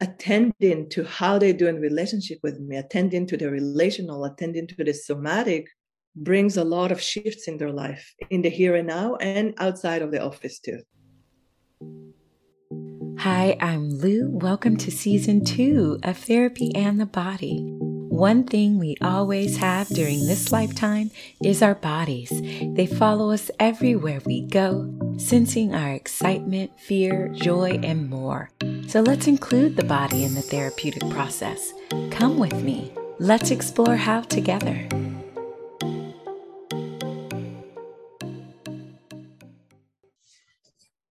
attending to how they do in relationship with me, attending to the relational, attending to the somatic, brings a lot of shifts in their life, in the here and now, and outside of the office too. Hi, I'm Lou. Welcome to season two of Therapy and the Body. One thing we always have during this lifetime is our bodies. They follow us everywhere we go, sensing our excitement, fear, joy, and more. So let's include the body in the therapeutic process. Come with me. Let's explore how together.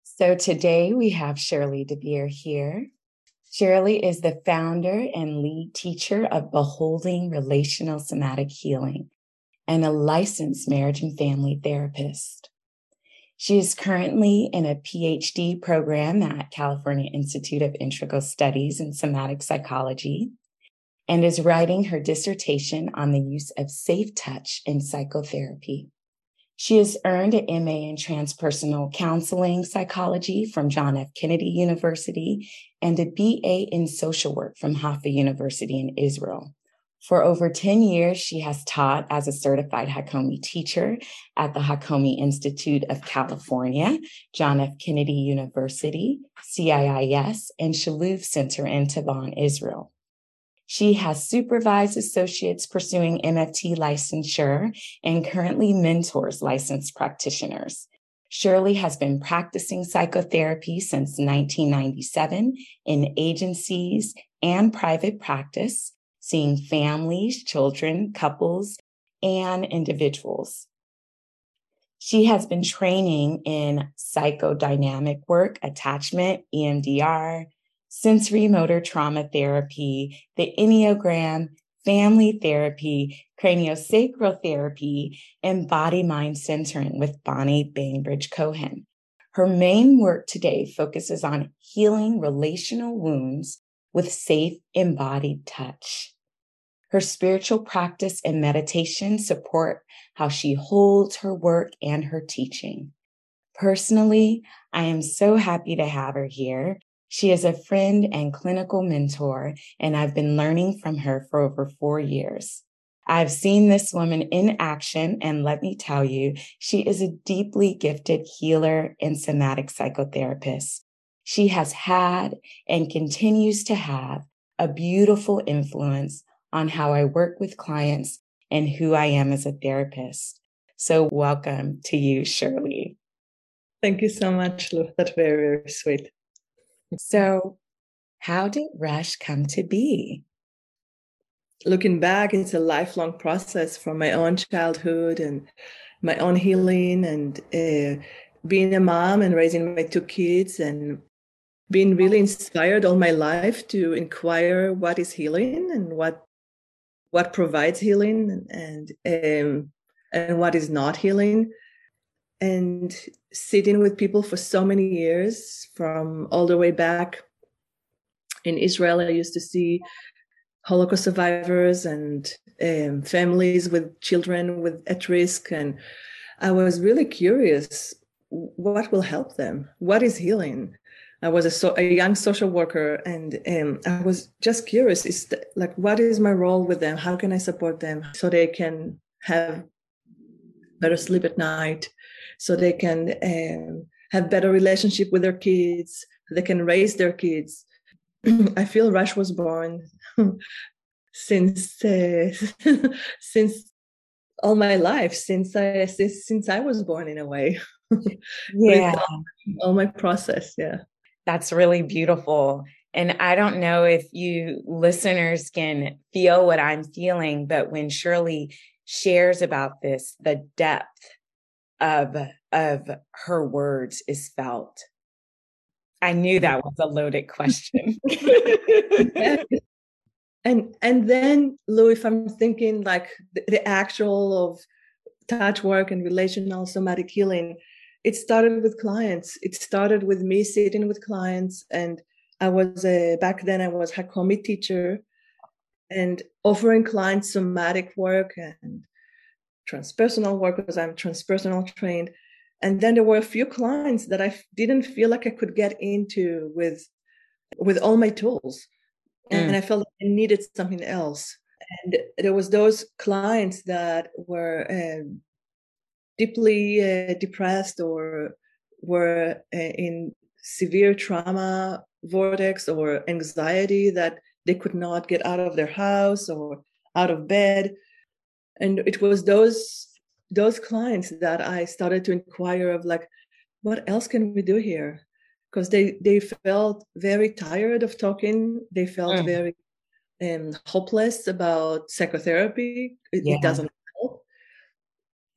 So today we have Shirley DeVere here. Shirley is the founder and lead teacher of Beholding Relational Somatic Healing and a licensed marriage and family therapist. She is currently in a PhD program at California Institute of Integral Studies in Somatic Psychology and is writing her dissertation on the use of safe touch in psychotherapy. She has earned an MA in transpersonal counseling psychology from John F. Kennedy University and a BA in social work from Haifa University in Israel. For over 10 years, she has taught as a certified Hakomi teacher at the Hakomi Institute of California, John F. Kennedy University, CIIS, and Shalom Center in Tivon, Israel. She has supervised associates pursuing MFT licensure and currently mentors licensed practitioners. Shirley has been practicing psychotherapy since 1997 in agencies and private practice, seeing families, children, couples, and individuals. She has been training in psychodynamic work, attachment, EMDR, sensorimotor trauma therapy, the Enneagram, family therapy, craniosacral therapy, and body mind centering with Bonnie Bainbridge Cohen. Her main work today focuses on healing relational wounds with safe embodied touch. Her spiritual practice and meditation support how she holds her work and her teaching. Personally, I am so happy to have her here she is a friend and clinical mentor, and I've been learning from her for over four years. I've seen this woman in action, and let me tell you, she is a deeply gifted healer and somatic psychotherapist. She has had and continues to have a beautiful influence on how I work with clients and who I am as a therapist. So, welcome to you, Shirley. Thank you so much, Lou. That's very, very sweet. So, how did Rush come to be? Looking back, it's a lifelong process from my own childhood and my own healing and uh, being a mom and raising my two kids and being really inspired all my life to inquire what is healing and what what provides healing and um, and what is not healing and sitting with people for so many years from all the way back in Israel. I used to see Holocaust survivors and um, families with children with at risk, and I was really curious what will help them. What is healing? I was a, so, a young social worker, and um, I was just curious: is like what is my role with them? How can I support them so they can have better sleep at night? So they can um, have better relationship with their kids they can raise their kids. I feel rush was born since uh, since all my life since i since since i was born in a way. Yeah. all, all my process yeah. That's really beautiful. And I don't know if you listeners can feel what I'm feeling, but when Shirley shares about this, the depth of of her words is felt? I knew that was a loaded question. and and then Lou, if I'm thinking like the, the actual of touch work and relational somatic healing, it started with clients. It started with me sitting with clients, and I was a back then I was Hakomi teacher, and offering clients somatic work and transpersonal work because I'm transpersonal trained. And then there were a few clients that I didn't feel like I could get into with with all my tools. Mm. And I felt like I needed something else. And there was those clients that were uh, deeply uh, depressed or were uh, in severe trauma vortex or anxiety that they could not get out of their house or out of bed and it was those those clients that i started to inquire of like what else can we do here because they they felt very tired of talking they felt mm. very um, hopeless about psychotherapy it, yeah. it doesn't help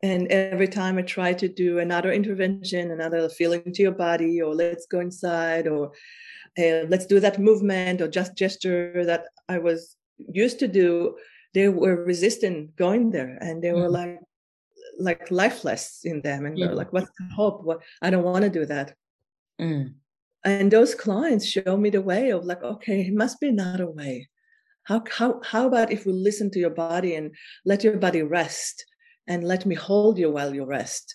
and every time i try to do another intervention another feeling to your body or let's go inside or uh, let's do that movement or just gesture that i was used to do they were resistant going there and they were mm. like like lifeless in them and they're like what's the hope? What i don't want to do that. Mm. and those clients show me the way of like okay it must be another way. How, how how about if we listen to your body and let your body rest and let me hold you while you rest?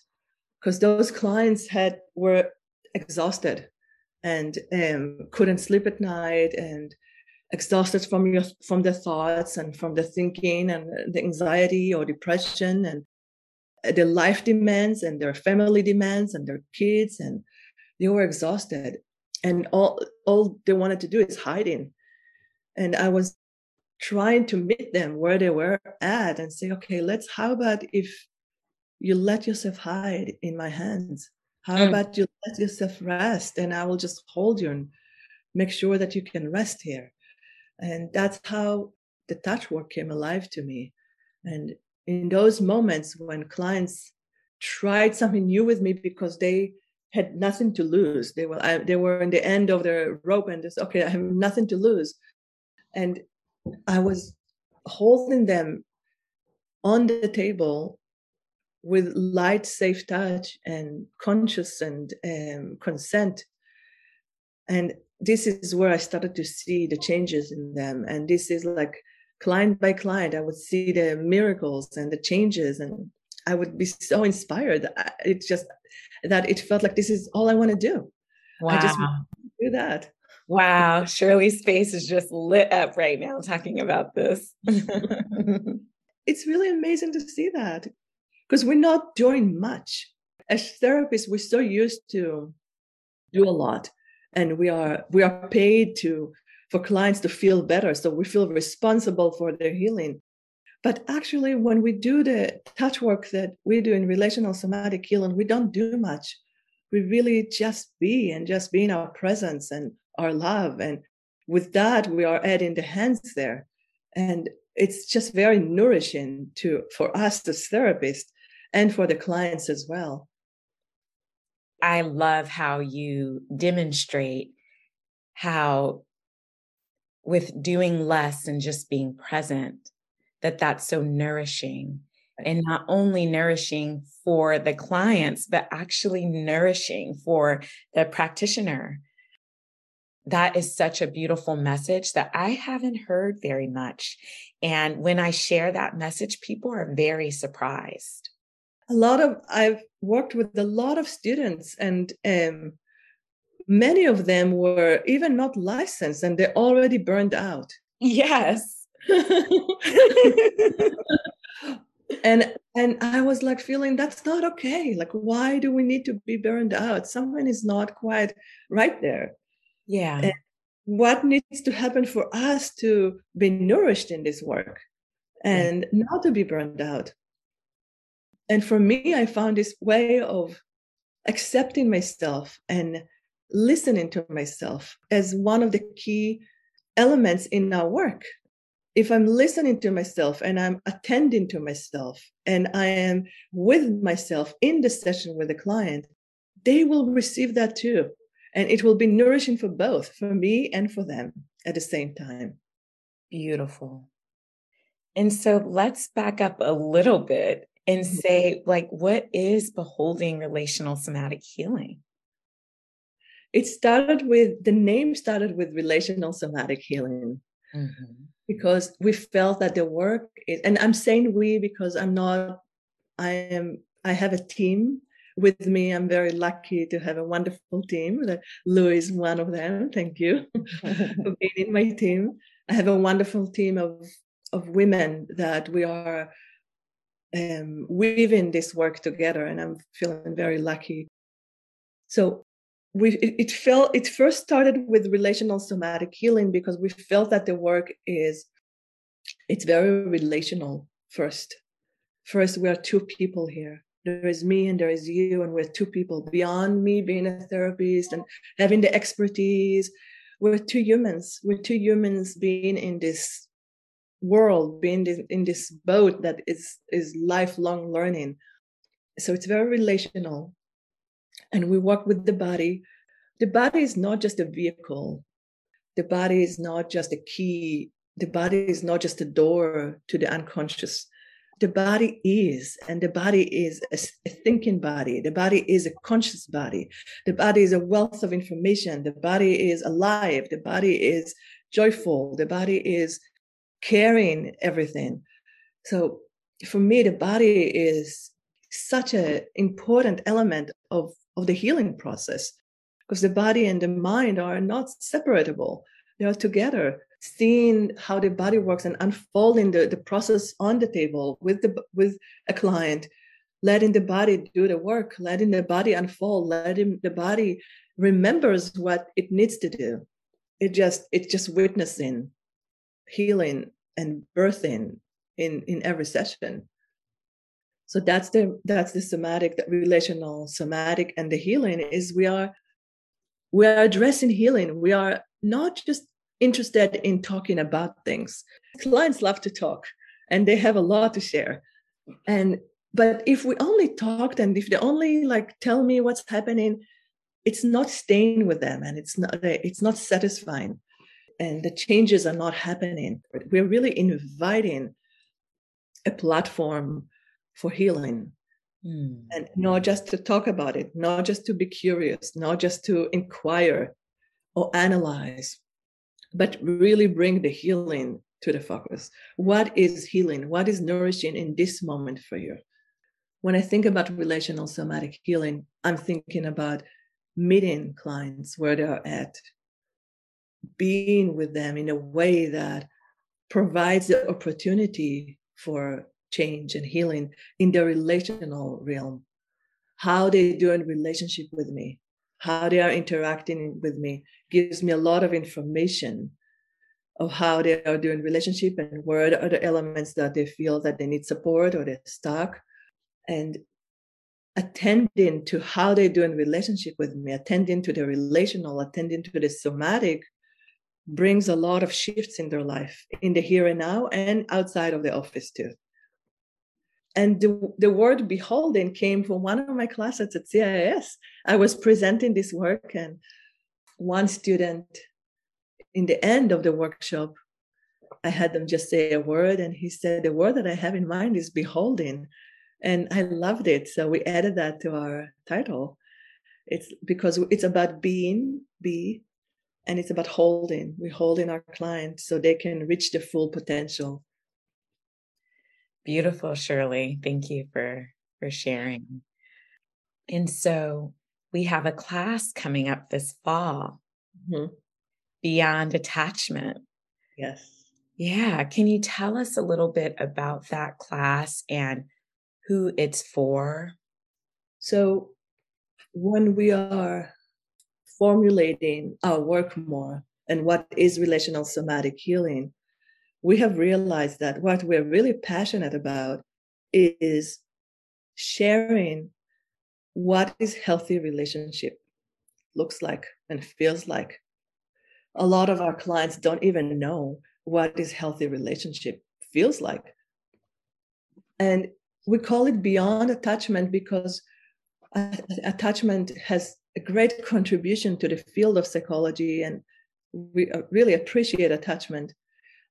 Because those clients had were exhausted and um, couldn't sleep at night and exhausted from your from the thoughts and from the thinking and the anxiety or depression and the life demands and their family demands and their kids and they were exhausted. And all all they wanted to do is hiding. And i was trying to meet them where they were at and say okay let's how about if you let yourself hide in my hands? How mm. about you let yourself rest and i will just hold you and make sure that you can rest here and that's how the touch work came alive to me. And in those moments when clients tried something new with me because they had nothing to lose, they were I, they were in the end of their rope and just okay, I have nothing to lose, and I was holding them on the table with light, safe touch and conscious and um, consent. And this is where I started to see the changes in them. And this is like client by client, I would see the miracles and the changes, and I would be so inspired. It just that it felt like this is all I want to do. Wow. I just want to do that. Wow. Shirley's face is just lit up right now talking about this. it's really amazing to see that because we're not doing much. As therapists, we're so used to do a lot and we are we are paid to for clients to feel better. So we feel responsible for their healing. But actually when we do the touch work that we do in relational somatic healing we don't do much. We really just be and just be in our presence and our love. And with that we are adding the hands there. And it's just very nourishing to for us as therapists and for the clients as well I love how you demonstrate how with doing less and just being present that that's so nourishing. And not only nourishing for the clients but actually nourishing for the practitioner. That is such a beautiful message that I haven't heard very much. And when I share that message, people are very surprised. A lot of I've worked with a lot of students, and um, many of them were even not licensed, and they're already burned out. Yes. and and I was like feeling that's not okay. Like, why do we need to be burned out? Someone is not quite right there. Yeah. And what needs to happen for us to be nourished in this work and yeah. not to be burned out? And for me, I found this way of accepting myself and listening to myself as one of the key elements in our work. If I'm listening to myself and I'm attending to myself and I am with myself in the session with the client, they will receive that too. And it will be nourishing for both, for me and for them at the same time. Beautiful. And so let's back up a little bit and mm-hmm. say, like, what is beholding relational somatic healing? It started with the name started with relational somatic healing mm-hmm. because we felt that the work is, and I'm saying we because I'm not, I am, I have a team with me. I'm very lucky to have a wonderful team. Lou is one of them. Thank you for being in my team. I have a wonderful team of of women that we are um, weaving this work together, and I'm feeling very lucky. So we it, it felt it first started with relational somatic healing because we felt that the work is it's very relational first. First, we are two people here. There is me and there is you, and we're two people. Beyond me being a therapist and having the expertise, we're two humans. We're two humans being in this world, being in this boat that is is lifelong learning. So it's very relational, and we work with the body. The body is not just a vehicle. The body is not just a key. The body is not just a door to the unconscious. The body is and the body is a, a, thinking body. The body is a conscious body. The body is a wealth of information. The body is alive. The body is joyful. The body is carrying everything. So for me the body is such an important element of of the healing process because the body and the mind are not separable. They are together seeing how the body works and unfolding the, the process on the table with the with a client letting the body do the work letting the body unfold letting the body remembers what it needs to do. It just it's just witnessing healing and birthing in in every session so that's the that's the somatic the relational somatic and the healing is we are we are addressing healing we are not just interested in talking about things. Clients love to talk and they have a lot to share. And but if we only talked and if they only like tell me what's happening, it's not staying with them and it's not it's not satisfying. And the changes are not happening. We're really inviting a platform for healing. Mm. And not just to talk about it, not just to be curious, not just to inquire or analyze, but really bring the healing to the focus. What is healing? What is nourishing in this moment for you? When I think about relational somatic healing, I'm thinking about meeting clients where they're at, being with them in a way that provides the opportunity for change and healing in the relational realm. How they do in relationship with me, how they are interacting with me gives me a lot of information of how they are doing relationship and where are the elements that they feel that they need support or they're stuck and attending to how they do in relationship with me attending to the relational attending to the somatic brings a lot of shifts in their life in the here and now and outside of the office too and the, the word beholding came from one of my classes at CIS. I was presenting this work, and one student, in the end of the workshop, I had them just say a word, and he said, The word that I have in mind is beholding. And I loved it. So we added that to our title. It's because it's about being, be, and it's about holding. we hold in our clients so they can reach their full potential Beautiful, Shirley. Thank you for for sharing. And so we have a class coming up this fall. Mm-hmm. Beyond attachment. Yes. Yeah. Can you tell us a little bit about that class and who it's for? So, when we are formulating our work more and what is relational somatic healing, we have realized that what we're really passionate about is sharing what is healthy relationship looks like and feels like. A lot of our clients don't even know what is healthy relationship feels like. And we call it beyond attachment because attachment has a great contribution to the field of psychology and we uh, really appreciate attachment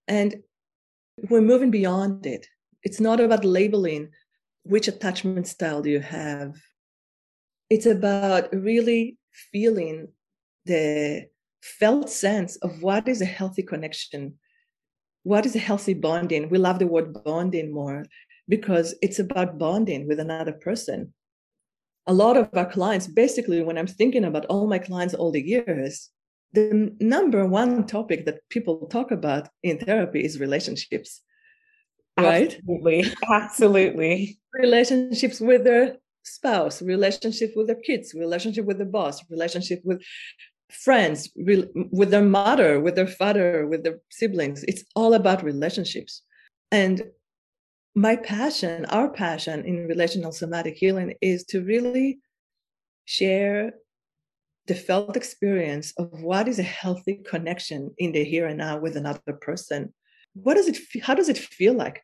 and we're moving beyond it. It's not about labeling which attachment style do you have. It's about really feeling the felt sense of what is a healthy connection. What is a healthy bonding? We love the word bonding more because it's about bonding with another person. A lot of our clients, basically, when I'm thinking about all my clients all the years, the number one topic that people talk about in therapy is relationships right? Absolutely. Absolutely. Relationships with their spouse relationship with their kids relationship with the boss relationship with friends re- with their mother with their father with their siblings. It's all about relationships. And my passion our passion in relational somatic healing is to really share the felt experience of what is a healthy connection in the here and now with another person. What does it how does it feel like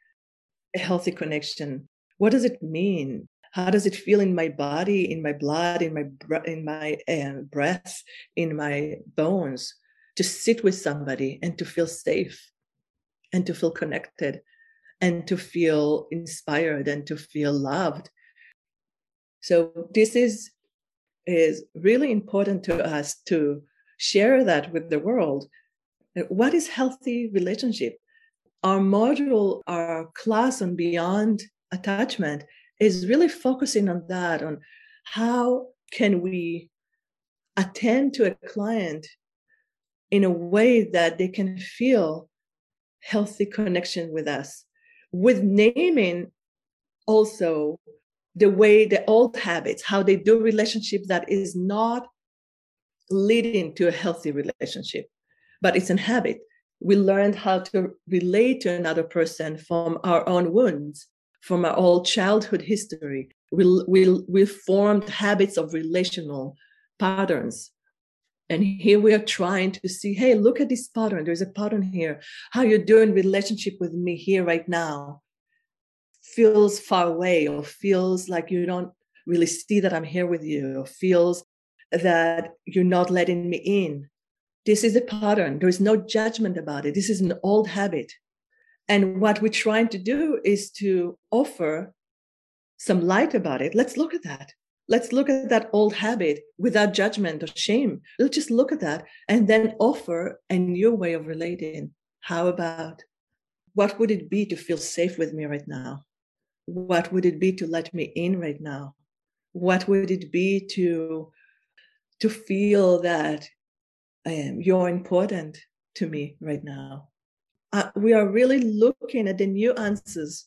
a healthy connection? What does it mean? How does it feel in my body in my blood in my in my uh, breath in my bones to sit with somebody and to feel safe and to feel connected and to feel inspired and to feel loved. So this is is really important to us to share that with the world. What is healthy relationship? Our module our class on beyond attachment is really focusing on that on how can we attend to a client in a way that they can feel healthy connection with us with naming also the way the old habits how they do relationship that is not leading to a healthy relationship but it's a habit we learned how to relate to another person from our own wounds from our old childhood history. We, we, we formed habits of relational patterns. And here we are trying to see, hey, look at this pattern. There's a pattern here. How you're doing relationship with me here right now feels far away or feels like you don't really see that I'm here with you or feels that you're not letting me in. This is a pattern. There is no judgment about it. This is an old habit. And what we're trying to do is to offer some light about it. Let's look at that. Let's look at that old habit without judgment or shame. Let's just look at that and then offer a new way of relating. How about what would it be to feel safe with me right now? What would it be to let me in right now? What would it be to to feel that um, you're important to me right now? uh, we are really looking at the nuances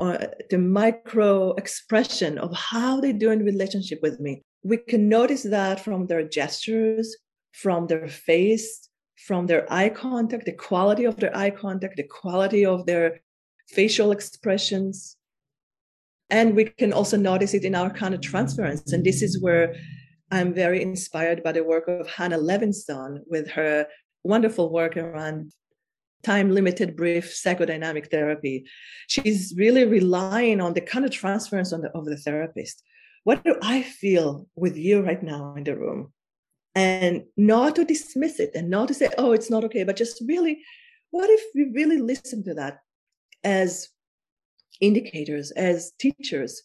uh, the micro expression of how they do in relationship with me. We can notice that from their gestures, from their face, from their eye contact, the quality of their eye contact, the quality of their facial expressions. And we can also notice it in our kind of transference. And this is where I'm very inspired by the work of Hanna Levenson with her wonderful work around time limited brief psychodynamic therapy. She's really relying on the countertransference on the, of the therapist. What do i feel with you right now in the room? And not to dismiss it and not to say oh it's not okay but just really what if we really listen to that as indicators as teachers?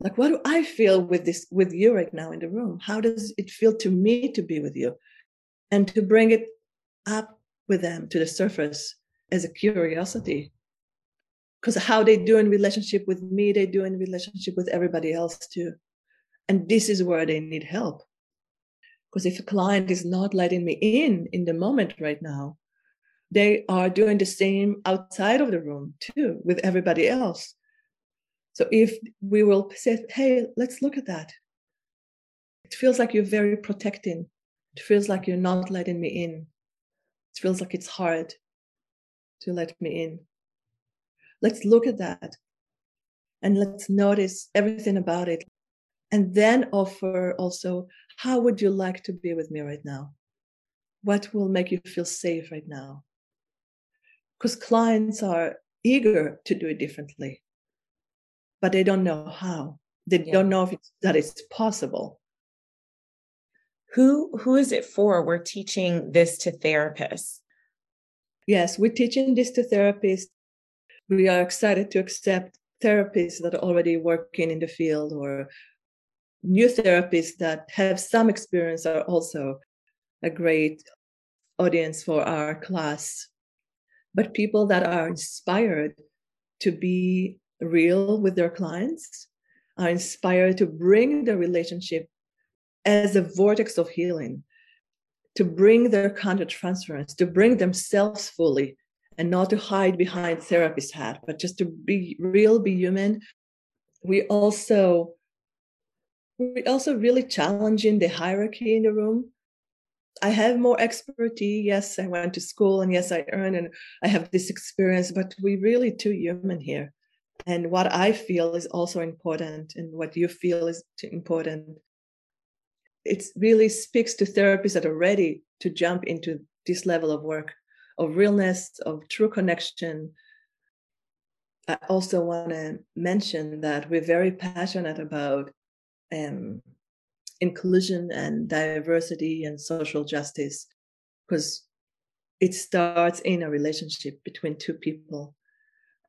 Like what do i feel with this with you right now in the room? How does it feel to me to be with you? And to bring it up with them to the surface as a curiosity. Because how they do in relationship with me they do in relationship with everybody else too. And this is where they need help. Because if a client is not letting me in in the moment right now they are doing the same outside of the room too with everybody else. So if we will say hey let's look at that. It feels like you're very protecting. It feels like you're not letting me in it feels like it's hard to let me in. Let's look at that and let's notice everything about it. And then offer also, how would you like to be with me right now? What will make you feel safe right now? Because clients are eager to do it differently, but they don't know how. They yeah. don't know if it's, that it's possible. Who who is it for? We're teaching this to therapists. Yes, we're teaching this to therapists. We are excited to accept therapists that are already working in the field or new therapists that have some experience are also a great audience for our class. But people that are inspired to be real with their clients, are inspired to bring the relationship as a vortex of healing, to bring their countertransference, to bring themselves fully, and not to hide behind therapist hat, but just to be real, be human. We also we also really challenging the hierarchy in the room. I have more expertise. Yes, I went to school and yes, I earned and I have this experience, but we really too human here. And what I feel is also important and what you feel is important. It really speaks to therapists that are ready to jump into this level of work, of realness, of true connection. I also want to mention that we're very passionate about um, inclusion and diversity and social justice because it starts in a relationship between two people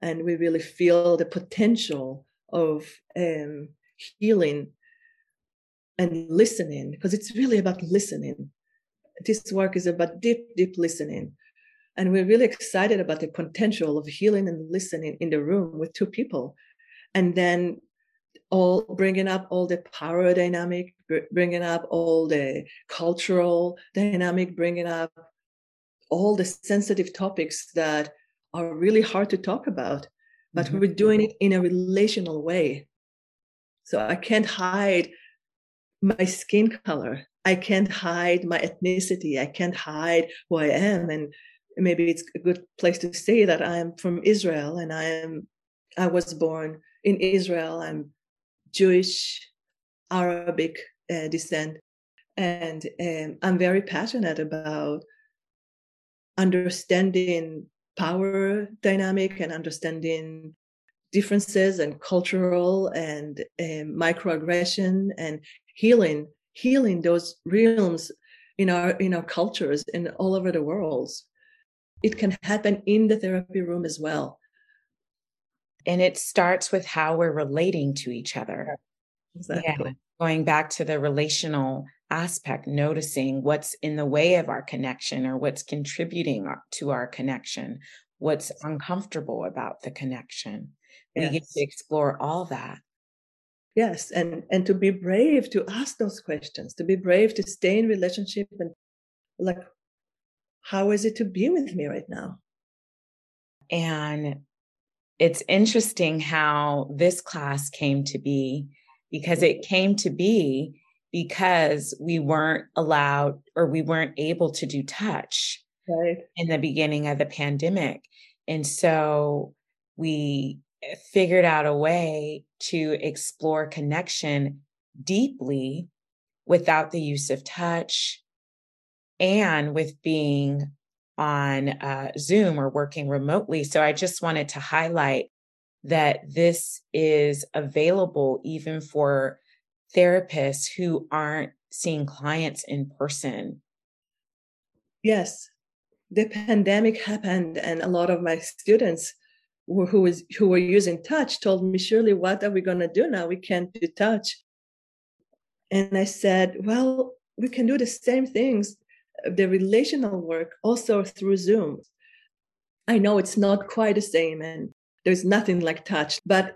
and we really feel the potential of um, healing and listening because it's really about listening. This work is about deep deep listening. And we're really excited about the potential of healing and listening in the room with two people. And then all bringing up all the power dynamic bringing up all the cultural dynamic bringing up all the sensitive topics that are really hard to talk about but mm-hmm. we're doing it in a relational way. So i can't hide my skin color. I can't hide my ethnicity. I can't hide who i am. And maybe it's a good place to say that i'm from israel and i am i was born in israel. I'm Jewish, Arabic uh, descent. And um, I'm very passionate about understanding power dynamic and understanding differences and cultural and um, microaggression and healing healing those realms in our in our cultures and all over the world it can happen in the therapy room as well and it starts with how we're relating to each other. Exactly. Yeah. Going back to the relational aspect, noticing what's in the way of our connection or what's contributing to our connection, what's uncomfortable about the connection. Yes. We get to explore all that. Yes, and and to be brave to ask those questions, to be brave to stay in relationship and like how is it to be with me right now? And it's interesting how this class came to be because it came to be because we weren't allowed or we weren't able to do touch right. in the beginning of the pandemic. And so we figured out a way to explore connection deeply without the use of touch and with being on uh, Zoom or working remotely. So I just wanted to highlight that this is available even for therapists who aren't seeing clients in person. Yes, the pandemic happened, and a lot of my students who, was who were using touch told me, "Shirley, what are we going to do now? We can't do touch." And I said, "Well, we can do the same things uh, the relational work also through Zoom. I know it's not quite the same and there's nothing like touch, but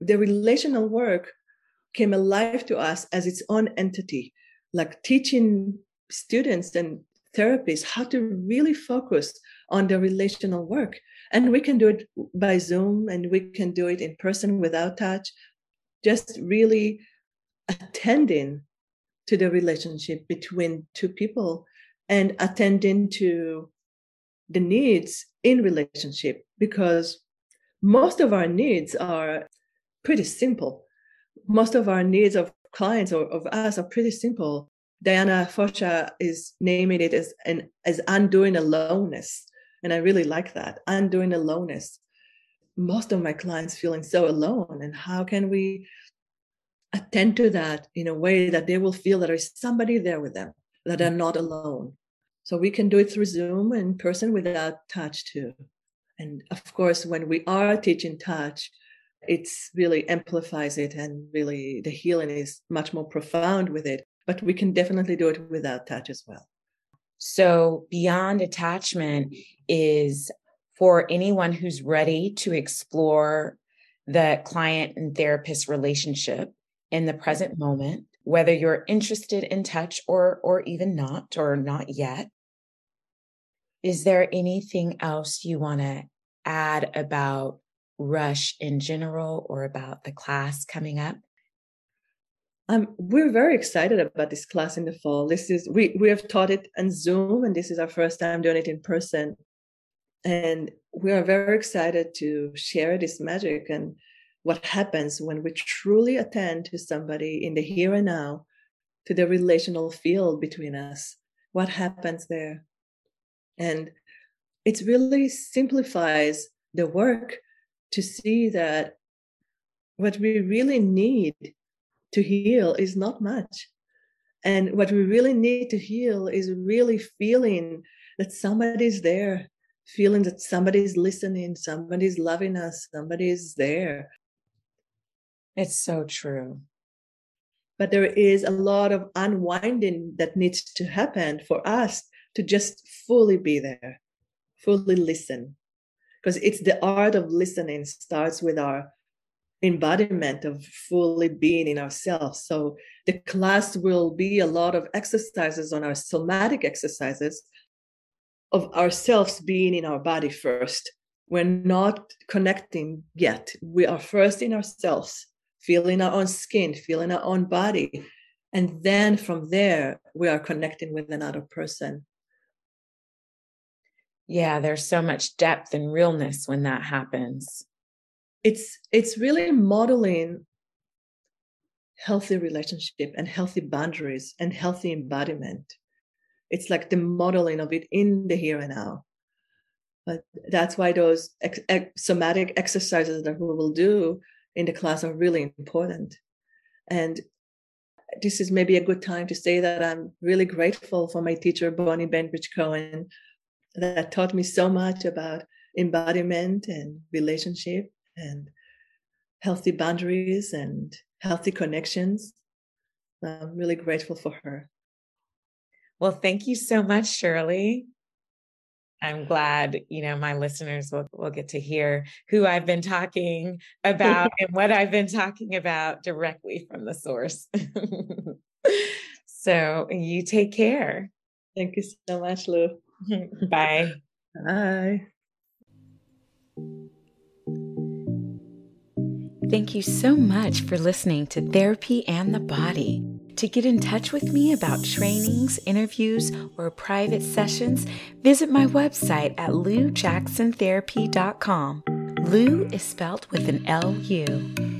the relational work came alive to us as its own entity, like teaching students and therapists how to really focus on the relational work. And we can do it by Zoom and we can do it in person without touch, just really attending to the relationship between two people and attending to the needs in relationship because most of our needs are pretty simple. Most of our needs of clients or of us are pretty simple. Diana fosha is naming it as an as undoing aloneness and i really like that undoing aloneness most of my clients feeling so alone and how can we attend to that in a way that they will feel that there's somebody there with them that are not alone. So we can do it through Zoom in person without touch too. And of course, when we are teaching touch, it's really amplifies it and really the healing is much more profound with it. But we can definitely do it without touch as well. So beyond attachment is for anyone who's ready to explore the client and therapist relationship in the present moment, whether you're interested in touch or or even not or not yet. Is there anything else you want to add about Rush in general or about the class coming up? Um, we're very excited about this class in the fall. This is we we have taught it on Zoom, and this is our first time doing it in person. And we are very excited to share this magic and what happens when we truly attend to somebody in the here and now, to the relational field between us. What happens there? And it really simplifies the work to see that what we really need to heal is not much. And what we really need to heal is really feeling that somebody's there, feeling that somebody's listening, somebody's loving us, somebody's there. It's so true. But there is a lot of unwinding that needs to happen for us to just fully be there, fully listen. Because it's the art of listening starts with our embodiment of fully being in ourselves. So the class will be a lot of exercises on our somatic exercises of ourselves being in our body first. We're not connecting yet. We are first in ourselves, feeling our own skin, feeling our own body. And then from there, we are connecting with another person. Yeah, there's so much depth and realness when that happens it's it's really modeling healthy relationship and healthy boundaries and healthy embodiment. It's like the modeling of it in the here and now. But that's why those ex- ex- somatic exercises that we will do in the class are really important. And this is maybe a good time to say that i'm really grateful for my teacher bonnie bainbridge cohen that taught me so much about embodiment and relationship and healthy boundaries and healthy connections. I'm really grateful for her. Well, thank you so much, Shirley. I'm glad, you know, my listeners will, will get to hear who I've been talking about and what I've been talking about directly from the source. so you take care. Thank you so much, Lou. Bye. Bye. Thank you so much for listening to Therapy and the Body. To get in touch with me about trainings, interviews, or private sessions, visit my website at loujacksontherapy.com. Lou is spelled with an L U.